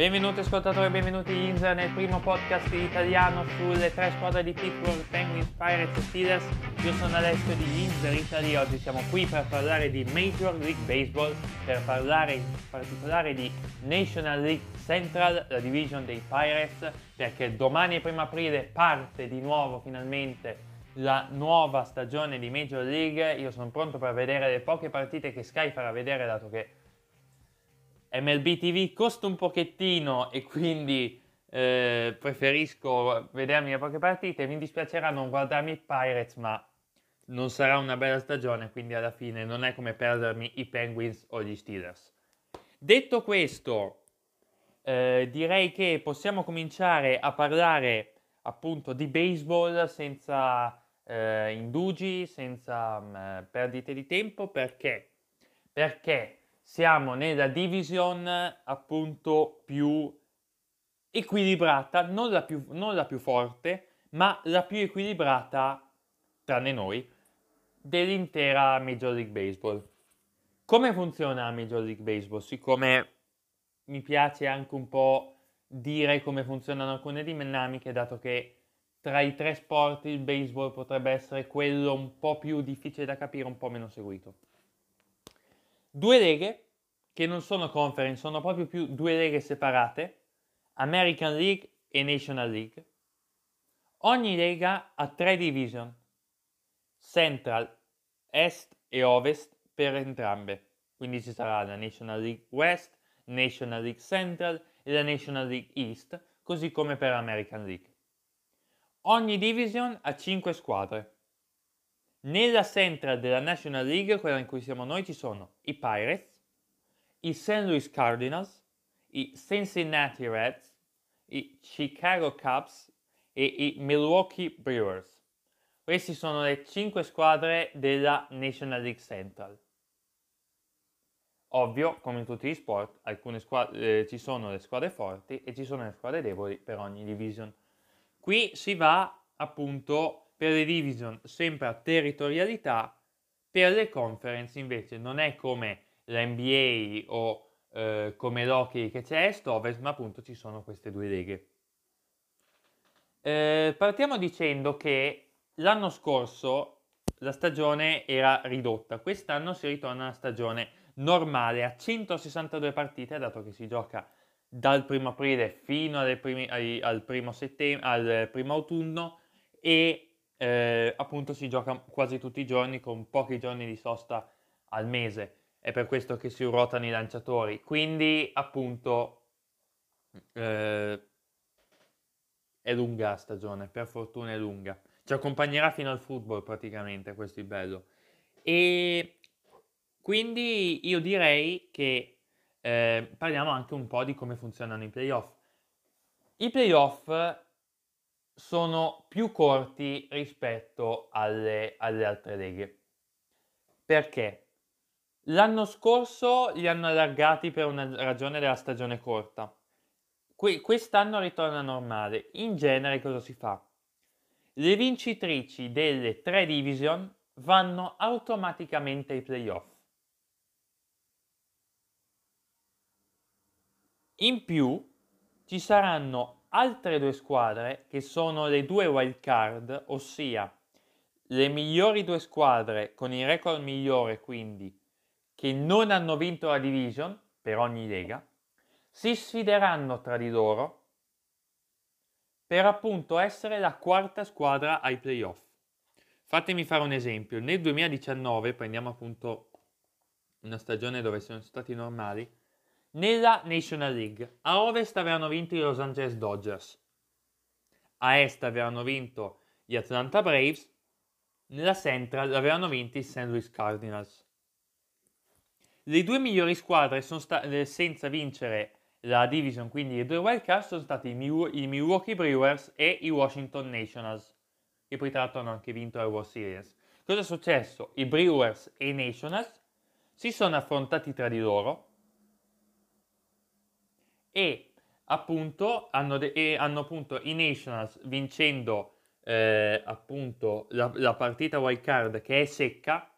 Benvenuti ascoltatori, benvenuti in Inter nel primo podcast italiano sulle tre squadre di Pittsburgh, Penguins, Pirates e Steelers. Io sono Alessio di Inter Italy, oggi siamo qui per parlare di Major League Baseball, per parlare in particolare di National League Central, la division dei Pirates, perché domani primo aprile parte di nuovo finalmente la nuova stagione di Major League. Io sono pronto per vedere le poche partite che Sky farà vedere, dato che MLB TV costa un pochettino e quindi eh, preferisco vedermi le poche partite. Mi dispiacerà non guardarmi i Pirates, ma non sarà una bella stagione, quindi alla fine non è come perdermi i Penguins o gli Steelers. Detto questo, eh, direi che possiamo cominciare a parlare appunto di baseball senza eh, indugi, senza mh, mm, perdite di tempo, perché? Perché siamo nella division appunto più equilibrata, non la più, non la più forte, ma la più equilibrata, tranne noi, dell'intera Major League Baseball. Come funziona la Major League Baseball? Siccome mi piace anche un po' dire come funzionano alcune dinamiche, dato che tra i tre sport il baseball potrebbe essere quello un po' più difficile da capire, un po' meno seguito. Due leghe che non sono conference, sono proprio più due leghe separate, American League e National League. Ogni lega ha tre division, Central, Est e Ovest per entrambe. Quindi ci sarà la National League West, National League Central e la National League East, così come per American League. Ogni division ha 5 squadre. Nella Central della National League, quella in cui siamo noi, ci sono i Pirates, i St. Louis Cardinals, i Cincinnati Reds, i Chicago Cubs e i Milwaukee Brewers. Queste sono le 5 squadre della National League Central. Ovvio, come in tutti gli sport, squadre, eh, ci sono le squadre forti e ci sono le squadre deboli per ogni division. Qui si va appunto per le division sempre a territorialità, per le conference invece non è come l'NBA o eh, come l'hockey che c'è est-ovest, ma appunto ci sono queste due leghe. Eh, partiamo dicendo che l'anno scorso la stagione era ridotta, quest'anno si ritorna a una stagione normale a 162 partite, dato che si gioca dal primo aprile fino primi, ai, al, primo settem- al primo autunno e eh, appunto si gioca quasi tutti i giorni con pochi giorni di sosta al mese. È per questo che si ruotano i lanciatori. Quindi appunto eh, è lunga la stagione, per fortuna è lunga. Ci accompagnerà fino al football praticamente, questo è bello. E quindi io direi che eh, parliamo anche un po' di come funzionano i playoff. I playoff sono più corti rispetto alle, alle altre leghe. Perché? L'anno scorso li hanno allargati per una ragione della stagione corta. Que- quest'anno ritorna normale. In genere cosa si fa? Le vincitrici delle tre division vanno automaticamente ai playoff. In più ci saranno altre due squadre che sono le due wild card, ossia le migliori due squadre con il record migliore, quindi che non hanno vinto la division per ogni lega, si sfideranno tra di loro per appunto essere la quarta squadra ai playoff. Fatemi fare un esempio, nel 2019, prendiamo appunto una stagione dove sono stati normali, nella National League. A ovest avevano vinto i Los Angeles Dodgers, a est avevano vinto gli Atlanta Braves, nella Central avevano vinto i St. Louis Cardinals. Le due migliori squadre sta- senza vincere la division, quindi le due wild card, sono stati i, Mil- i Milwaukee Brewers e i Washington Nationals, che poi tra l'altro hanno anche vinto la World Series. Cosa è successo? I Brewers e i Nationals si sono affrontati tra di loro e appunto hanno, de- e hanno appunto i Nationals vincendo eh, appunto la, la partita wild card che è secca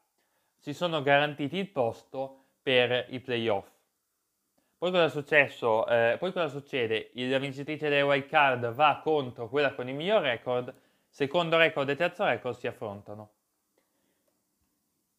si sono garantiti il posto per i playoff. Poi cosa è successo? Eh, poi cosa succede? La vincitrice delle wild card va contro quella con il miglior record, secondo record e terzo record si affrontano.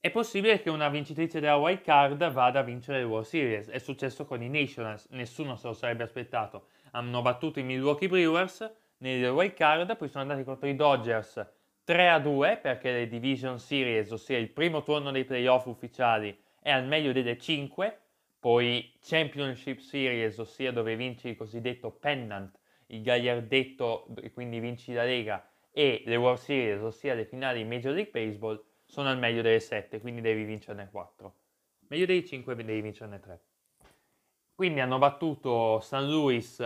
È possibile che una vincitrice della wild card vada a vincere il World Series. È successo con i Nationals, nessuno se lo sarebbe aspettato. Hanno battuto i Milwaukee Brewers nelle wild card, poi sono andati contro i Dodgers 3 a 2 perché le Division Series, ossia il primo turno dei playoff ufficiali, è al meglio delle 5, poi Championship Series, ossia dove vinci il cosiddetto pennant, il gagliardetto, quindi vinci la Lega, e le World Series, ossia le finali Major League Baseball, sono al meglio delle 7, quindi devi vincerne 4. Meglio dei 5, devi vincerne 3. Quindi hanno battuto St. Louis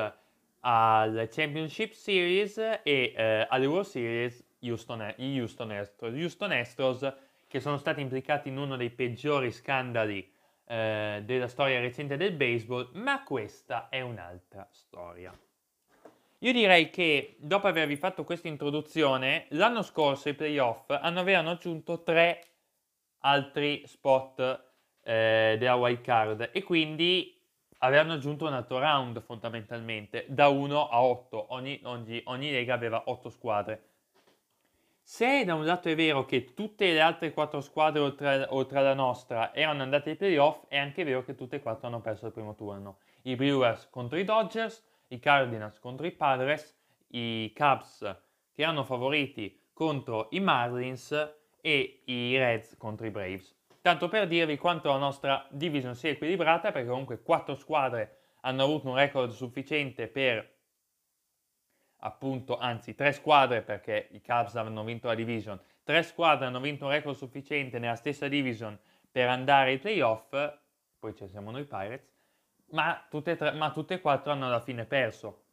al Championship Series e eh, alle World Series Houston, gli Houston Astros. Gli Houston Astros che sono stati implicati in uno dei peggiori scandali eh, della storia recente del baseball, ma questa è un'altra storia. Io direi che dopo avervi fatto questa introduzione, l'anno scorso i playoff avevano aggiunto tre altri spot eh, della wild card e quindi avevano aggiunto un altro round fondamentalmente, da 1 a 8, ogni, ogni, ogni lega aveva 8 squadre. Se da un lato è vero che tutte le altre quattro squadre oltre, oltre alla nostra erano andate ai playoff, è anche vero che tutte e quattro hanno perso il primo turno. I Brewers contro i Dodgers, i Cardinals contro i Padres, i Cubs che erano favoriti contro i Marlins e i Reds contro i Braves. Tanto per dirvi quanto la nostra division sia equilibrata, perché comunque quattro squadre hanno avuto un record sufficiente per appunto, anzi tre squadre perché i Cubs hanno vinto la division, tre squadre hanno vinto un record sufficiente nella stessa division per andare ai playoff, poi ci siamo noi Pirates, ma tutte, e tre, ma tutte e quattro hanno alla fine perso.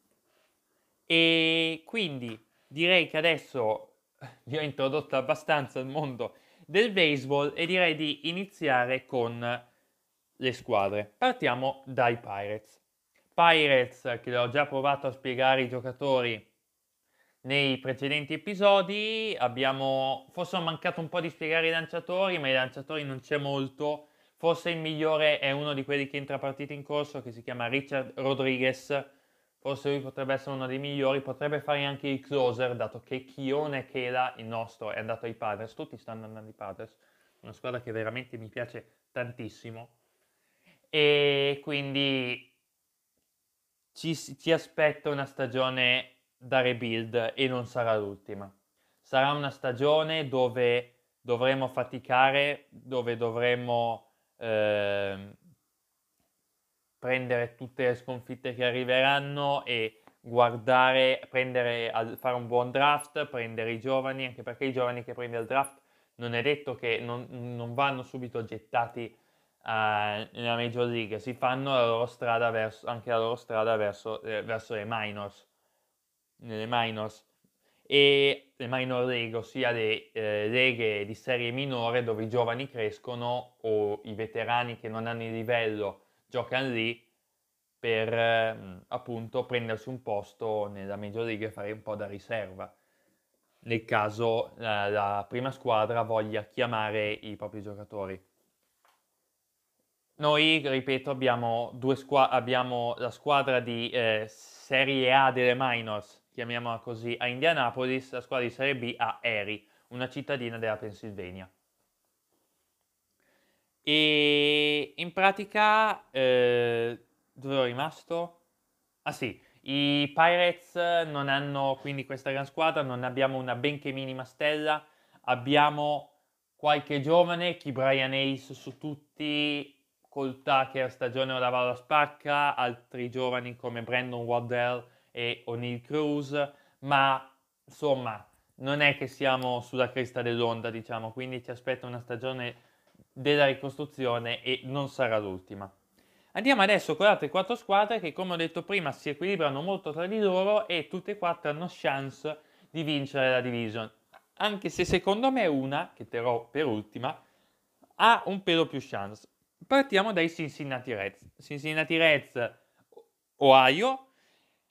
E quindi direi che adesso vi ho introdotto abbastanza il mondo del baseball e direi di iniziare con le squadre. Partiamo dai Pirates. Pirates, che l'ho già provato a spiegare ai giocatori nei precedenti episodi, abbiamo forse ho mancato un po' di spiegare i lanciatori, ma i lanciatori non c'è molto Forse il migliore è uno di quelli che entra partita in corso, che si chiama Richard Rodriguez. Forse lui potrebbe essere uno dei migliori, potrebbe fare anche il closer, dato che Chione Kela, il nostro, è andato ai Padres. Tutti stanno andando ai Padres, una squadra che veramente mi piace tantissimo. E quindi ci, ci aspetta una stagione da rebuild e non sarà l'ultima. Sarà una stagione dove dovremo faticare, dove dovremo Ehm, prendere tutte le sconfitte che arriveranno e guardare, prendere, fare un buon draft, prendere i giovani, anche perché i giovani che prendi al draft non è detto che non, non vanno subito gettati uh, nella Major League, si fanno la loro strada verso, anche la loro strada verso, eh, verso le minors, nelle minors e le minor league, ossia le eh, leghe di serie minore dove i giovani crescono o i veterani che non hanno il livello giocano lì per eh, appunto prendersi un posto nella Major League e fare un po' da riserva nel caso la, la prima squadra voglia chiamare i propri giocatori. Noi, ripeto, abbiamo, squa- abbiamo la squadra di eh, Serie A delle Minors chiamiamola così, a Indianapolis, la squadra di Serie B a Erie, una cittadina della Pennsylvania. E in pratica, eh, dove ero rimasto? Ah sì, i Pirates non hanno quindi questa gran squadra, non abbiamo una benché minima stella, abbiamo qualche giovane, chi Brian Ace su tutti, col Tucker stagione va alla spacca, altri giovani come Brandon Waddell, e O'Neill Cruz, ma insomma non è che siamo sulla cresta dell'onda, diciamo, quindi ci aspetta una stagione della ricostruzione e non sarà l'ultima. Andiamo adesso con le altre quattro squadre che, come ho detto prima, si equilibrano molto tra di loro e tutte e quattro hanno chance di vincere la division. Anche se secondo me una, che terrò per ultima, ha un pelo più chance. Partiamo dai Cincinnati Reds. Cincinnati Reds, Ohio,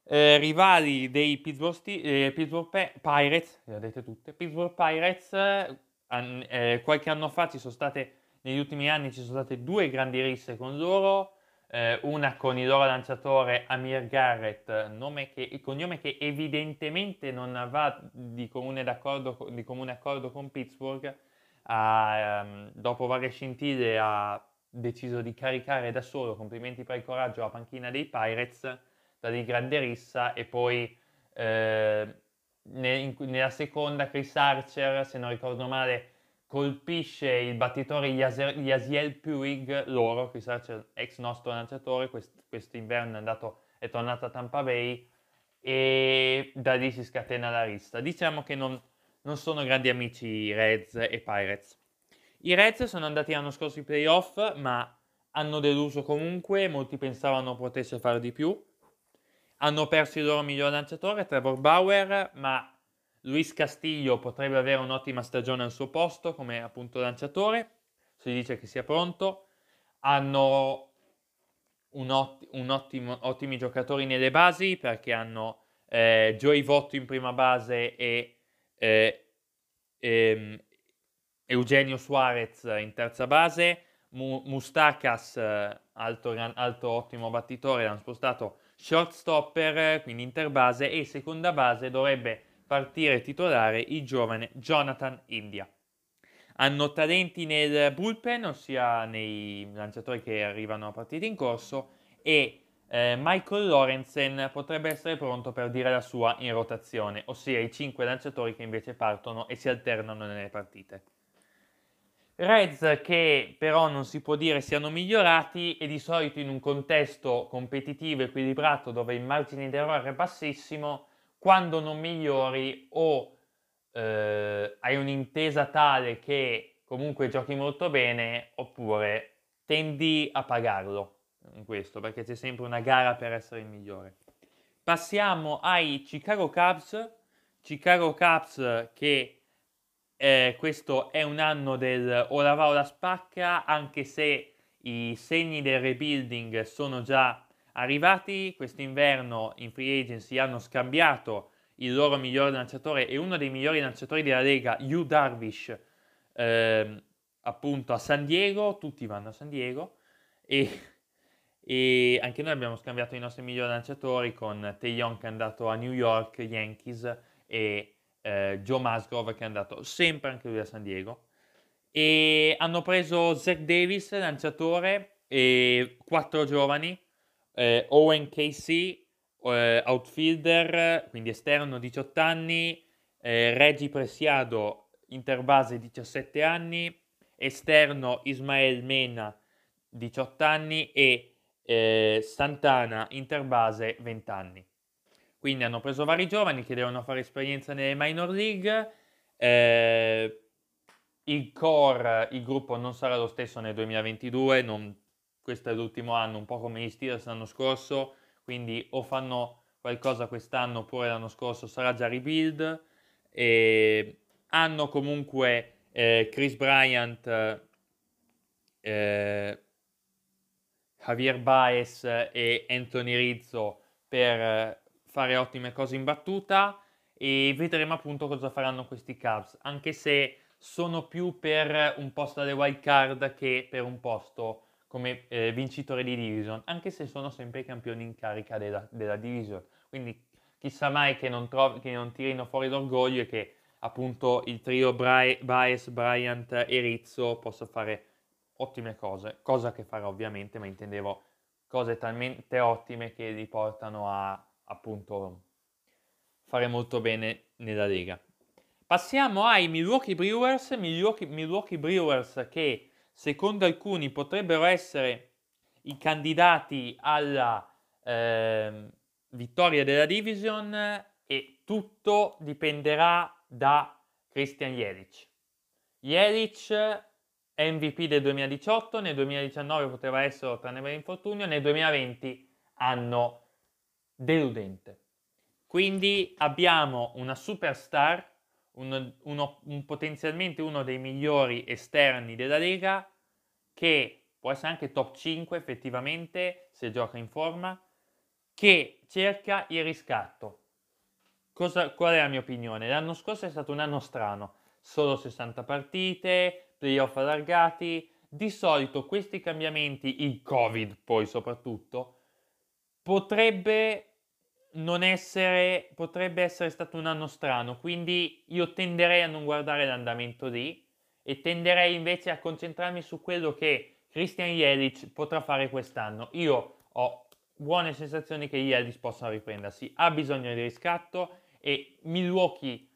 eh, rivali dei Pittsburgh, Sti- eh, Pittsburgh P- Pirates, le dette tutte, Pittsburgh Pirates, an- eh, qualche anno fa ci sono state, negli ultimi anni ci sono state due grandi risse con loro, eh, una con il loro lanciatore Amir Garrett, che, cognome che evidentemente non va di comune, di comune accordo con Pittsburgh, ha, um, dopo varie scintille ha deciso di caricare da solo, complimenti per il coraggio, la panchina dei Pirates, da di grande rissa e poi eh, nella seconda Chris Archer, se non ricordo male, colpisce il battitore Yasiel Puig, loro, Chris Archer, ex nostro lanciatore, quest- quest'inverno è, andato, è tornato a Tampa Bay e da lì si scatena la rissa. Diciamo che non, non sono grandi amici Reds e Pirates. I Reds sono andati l'anno scorso ai playoff, ma hanno deluso comunque, molti pensavano potesse fare di più. Hanno perso il loro miglior lanciatore, Trevor Bauer, ma Luis Castillo potrebbe avere un'ottima stagione al suo posto come appunto lanciatore, si dice che sia pronto. Hanno un, ott- un ottimo, ottimi giocatori nelle basi perché hanno eh, Joey Votto in prima base e eh, ehm, Eugenio Suarez in terza base, Mustakas, alto, alto, ottimo battitore, l'hanno spostato shortstopper, quindi interbase, e seconda base dovrebbe partire titolare il giovane Jonathan India. Hanno talenti nel bullpen, ossia nei lanciatori che arrivano a partite in corso, e eh, Michael Lorenzen potrebbe essere pronto per dire la sua in rotazione, ossia i cinque lanciatori che invece partono e si alternano nelle partite. Reds che però non si può dire siano migliorati e di solito in un contesto competitivo equilibrato dove il margine d'errore è bassissimo, quando non migliori o eh, hai un'intesa tale che comunque giochi molto bene oppure tendi a pagarlo in questo perché c'è sempre una gara per essere il migliore. Passiamo ai Chicago Cubs, Chicago Cubs che eh, questo è un anno del o la va o la spacca, anche se i segni del rebuilding sono già arrivati. Quest'inverno in free agency hanno scambiato il loro migliore lanciatore e uno dei migliori lanciatori della Lega, Yu Darvish, eh, appunto a San Diego. Tutti vanno a San Diego e, e anche noi abbiamo scambiato i nostri migliori lanciatori con Taeyong che è andato a New York, Yankees e eh, Joe Musgrove che è andato sempre anche lui a San Diego e hanno preso Zach Davis, lanciatore, e quattro giovani, eh, Owen Casey, eh, outfielder, quindi esterno, 18 anni, eh, Reggie Presiado, interbase, 17 anni, esterno Ismael Mena, 18 anni e eh, Santana, interbase, 20 anni. Quindi hanno preso vari giovani che devono fare esperienza nelle minor league. Eh, il core, il gruppo non sarà lo stesso nel 2022, non, questo è l'ultimo anno, un po' come gli Steelers l'anno scorso, quindi o fanno qualcosa quest'anno oppure l'anno scorso sarà già rebuild. E hanno comunque eh, Chris Bryant, eh, Javier Baez e Anthony Rizzo per fare ottime cose in battuta e vedremo appunto cosa faranno questi Cavs, anche se sono più per un posto alle wild card che per un posto come eh, vincitore di division, anche se sono sempre i campioni in carica della, della division. Quindi chissà mai che non, trovi, che non tirino fuori l'orgoglio e che appunto il trio Bry- Bias, Bryant e Rizzo possa fare ottime cose, cosa che farà ovviamente, ma intendevo cose talmente ottime che li portano a appunto fare molto bene nella Lega. Passiamo ai Milwaukee Brewers, Milwaukee, Milwaukee Brewers che secondo alcuni potrebbero essere i candidati alla eh, vittoria della division e tutto dipenderà da Christian Jelic. Jelic MVP del 2018, nel 2019 poteva essere tranne per infortunio, nel 2020 hanno deludente. Quindi abbiamo una superstar, uno, uno, un, potenzialmente uno dei migliori esterni della Lega, che può essere anche top 5 effettivamente se gioca in forma, che cerca il riscatto. Cosa, qual è la mia opinione? L'anno scorso è stato un anno strano, solo 60 partite, playoff allargati, di solito questi cambiamenti, il Covid poi soprattutto, potrebbe non essere, potrebbe essere stato un anno strano, quindi io tenderei a non guardare l'andamento lì e tenderei invece a concentrarmi su quello che Christian Jelic potrà fare quest'anno. Io ho buone sensazioni che Jelic possa riprendersi, ha bisogno di riscatto e Milwaukee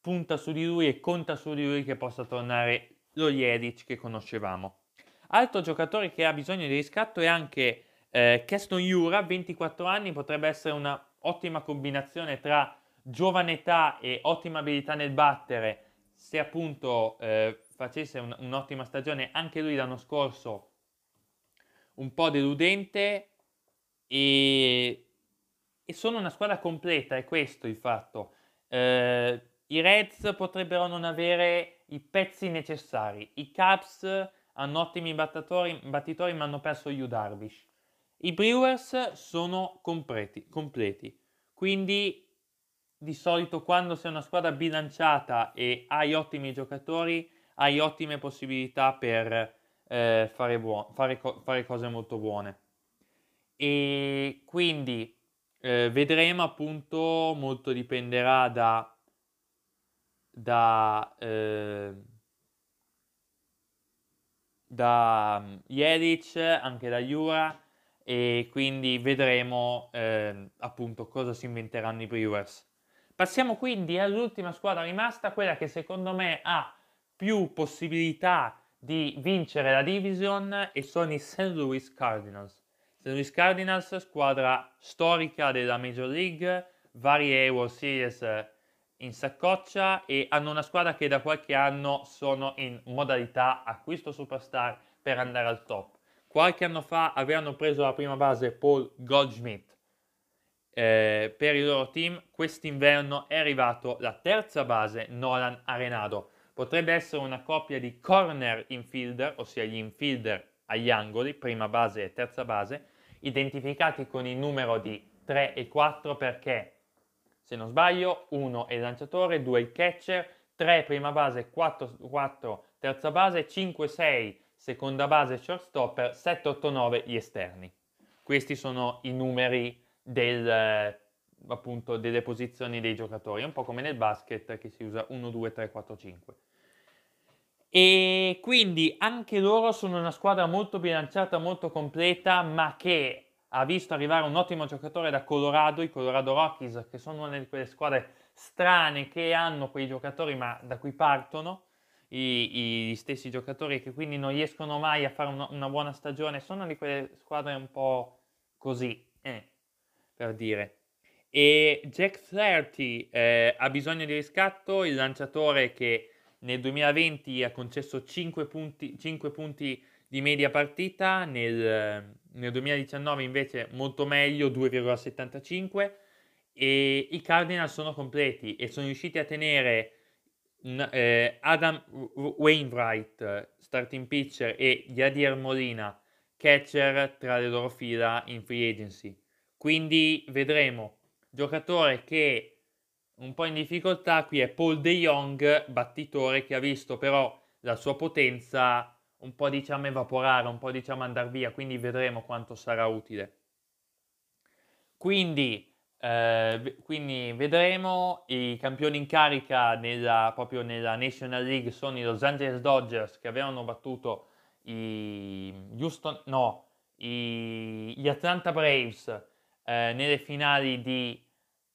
punta su di lui e conta su di lui che possa tornare lo Jelic che conoscevamo. Altro giocatore che ha bisogno di riscatto è anche eh, Keston Jura, 24 anni, potrebbe essere una ottima combinazione tra giovane età e ottima abilità nel battere. Se appunto eh, facesse un, un'ottima stagione anche lui l'anno scorso un po' deludente e, e sono una squadra completa è questo il fatto. Eh, i Reds potrebbero non avere i pezzi necessari. I Cubs hanno ottimi battitori ma hanno perso Yu Darvish i Brewers sono completi, completi, quindi di solito quando sei una squadra bilanciata e hai ottimi giocatori, hai ottime possibilità per eh, fare, buo- fare, co- fare, cose molto buone. E quindi eh, vedremo appunto, molto dipenderà da, da, eh, da Jelic, anche da Jura e quindi vedremo eh, appunto cosa si inventeranno i Brewers. Passiamo quindi all'ultima squadra rimasta, quella che secondo me ha più possibilità di vincere la division e sono i St. Louis Cardinals. St. Louis Cardinals, squadra storica della Major League, varie World Series in saccoccia e hanno una squadra che da qualche anno sono in modalità acquisto superstar per andare al top. Qualche anno fa avevano preso la prima base Paul Goldschmidt eh, per il loro team. Quest'inverno è arrivato la terza base Nolan Arenado. Potrebbe essere una coppia di corner infielder, ossia gli infielder agli angoli, prima base e terza base, identificati con il numero di 3 e 4 perché, se non sbaglio, 1 è il lanciatore, 2 il catcher, 3 prima base, 4, 4 terza base, 5 6 seconda base shortstopper, 7-8-9 gli esterni. Questi sono i numeri del, eh, appunto, delle posizioni dei giocatori, un po' come nel basket che si usa 1, 2, 3, 4, 5. E quindi anche loro sono una squadra molto bilanciata, molto completa, ma che ha visto arrivare un ottimo giocatore da Colorado, i Colorado Rockies, che sono una di quelle squadre strane che hanno quei giocatori ma da cui partono i, i stessi giocatori che quindi non riescono mai a fare una, una, buona stagione, sono di quelle squadre un po' così, eh, per dire. E Jack Flaherty eh, ha bisogno di riscatto, il lanciatore che nel 2020 ha concesso 5 punti, 5 punti di media partita, nel, nel 2019 invece molto meglio, 2,75 e i Cardinals sono completi e sono riusciti a tenere eh, Adam Wainwright, starting pitcher, e Yadier Molina, catcher, tra le loro fila in free agency. Quindi vedremo. Giocatore che un po' in difficoltà qui è Paul De Jong, battitore che ha visto però la sua potenza un po' diciamo evaporare, un po' diciamo andare via, quindi vedremo quanto sarà utile. Quindi eh, quindi vedremo. I campioni in carica nella, proprio nella National League sono i Los Angeles Dodgers che avevano battuto i Houston, no, i, gli Atlanta Braves eh, nelle finali di,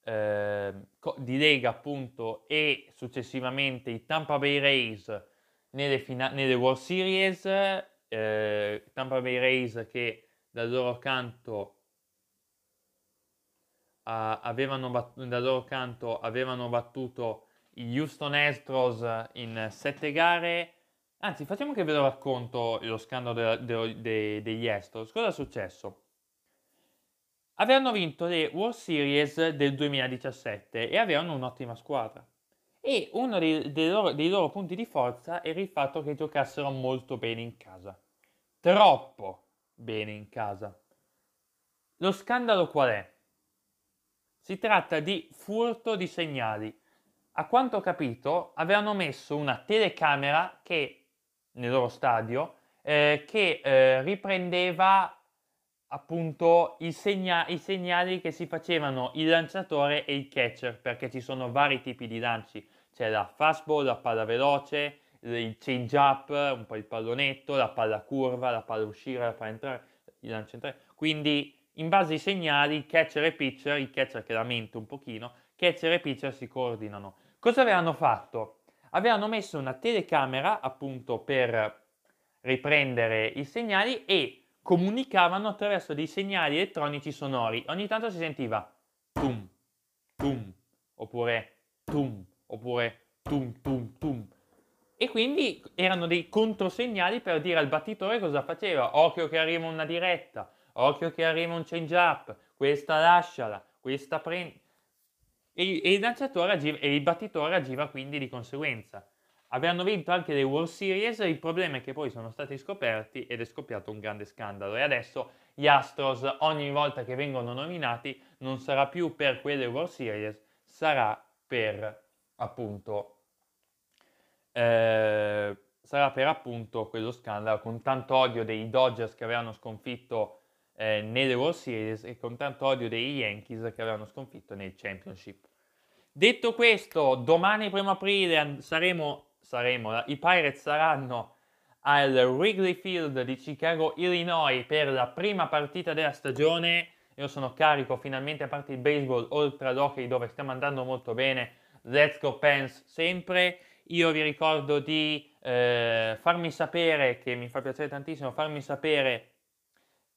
eh, di, Lega appunto e successivamente i Tampa Bay Rays nelle, fina- nelle World Series, eh, Tampa Bay Rays che dal loro canto avevano bat- dal loro canto avevano battuto i Houston Astros in sette gare. Anzi, facciamo che ve lo racconto lo scandalo de- de- de- degli Astros. Cosa è successo? Avevano vinto le World Series del 2017 e avevano un'ottima squadra. E uno dei, dei, loro, dei loro punti di forza era il fatto che giocassero molto bene in casa. Troppo bene in casa. Lo scandalo qual è? Si tratta di furto di segnali. A quanto ho capito, avevano messo una telecamera che nel loro stadio eh, che eh, riprendeva appunto segna- i, segnali che si facevano il lanciatore e il catcher, perché ci sono vari tipi di lanci, c'è la fastball, la palla veloce, il change up, un po' il pallonetto, la palla curva, la palla uscire, la palla entrare, il lancio entrare, quindi in base ai segnali catcher e pitcher, il catcher che la mente un pochino, catcher e pitcher si coordinano. Cosa avevano fatto? Avevano messo una telecamera appunto per riprendere i segnali e comunicavano attraverso dei segnali elettronici sonori. Ogni tanto si sentiva tum, tum, oppure tum, oppure tum, tum, tum. E quindi erano dei controsegnali per dire al battitore cosa faceva. Occhio che arriva una diretta, occhio che arriva un change up, questa lasciala, questa prendi. E, e, il lanciatore agiva, e il battitore agiva quindi di conseguenza. Avevano vinto anche le World Series, il problema è che poi sono stati scoperti ed è scoppiato un grande scandalo e adesso gli Astros ogni volta che vengono nominati non sarà più per quelle World Series, sarà per appunto eh, sarà per appunto quello scandalo con tanto odio dei Dodgers che avevano sconfitto eh, nelle World Series e con tanto odio dei Yankees che avevano sconfitto nel Championship. Detto questo, domani 1 aprile saremo saremo, i Pirates saranno al Wrigley Field di Chicago, Illinois per la prima partita della stagione. Io sono carico finalmente a parte il baseball oltre ad hockey dove stiamo andando molto bene. Let's go Pens sempre. Io vi ricordo di eh, farmi sapere, che mi fa piacere tantissimo, farmi sapere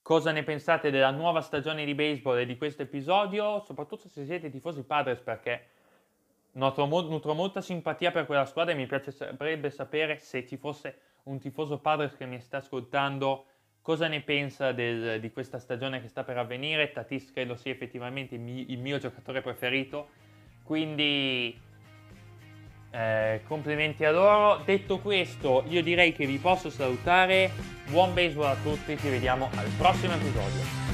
cosa ne pensate della nuova stagione di baseball e di questo episodio, soprattutto se siete tifosi Padres perché Nutro, nutro, molta simpatia per quella squadra e mi piacerebbe sapere se ci fosse un tifoso Padres che mi sta ascoltando cosa ne pensa del, di questa stagione che sta per avvenire. Tatis credo sia effettivamente il mio, il mio giocatore preferito, quindi eh, complimenti a loro. Detto questo, io direi che vi posso salutare. Buon baseball a tutti, ci vediamo al prossimo episodio.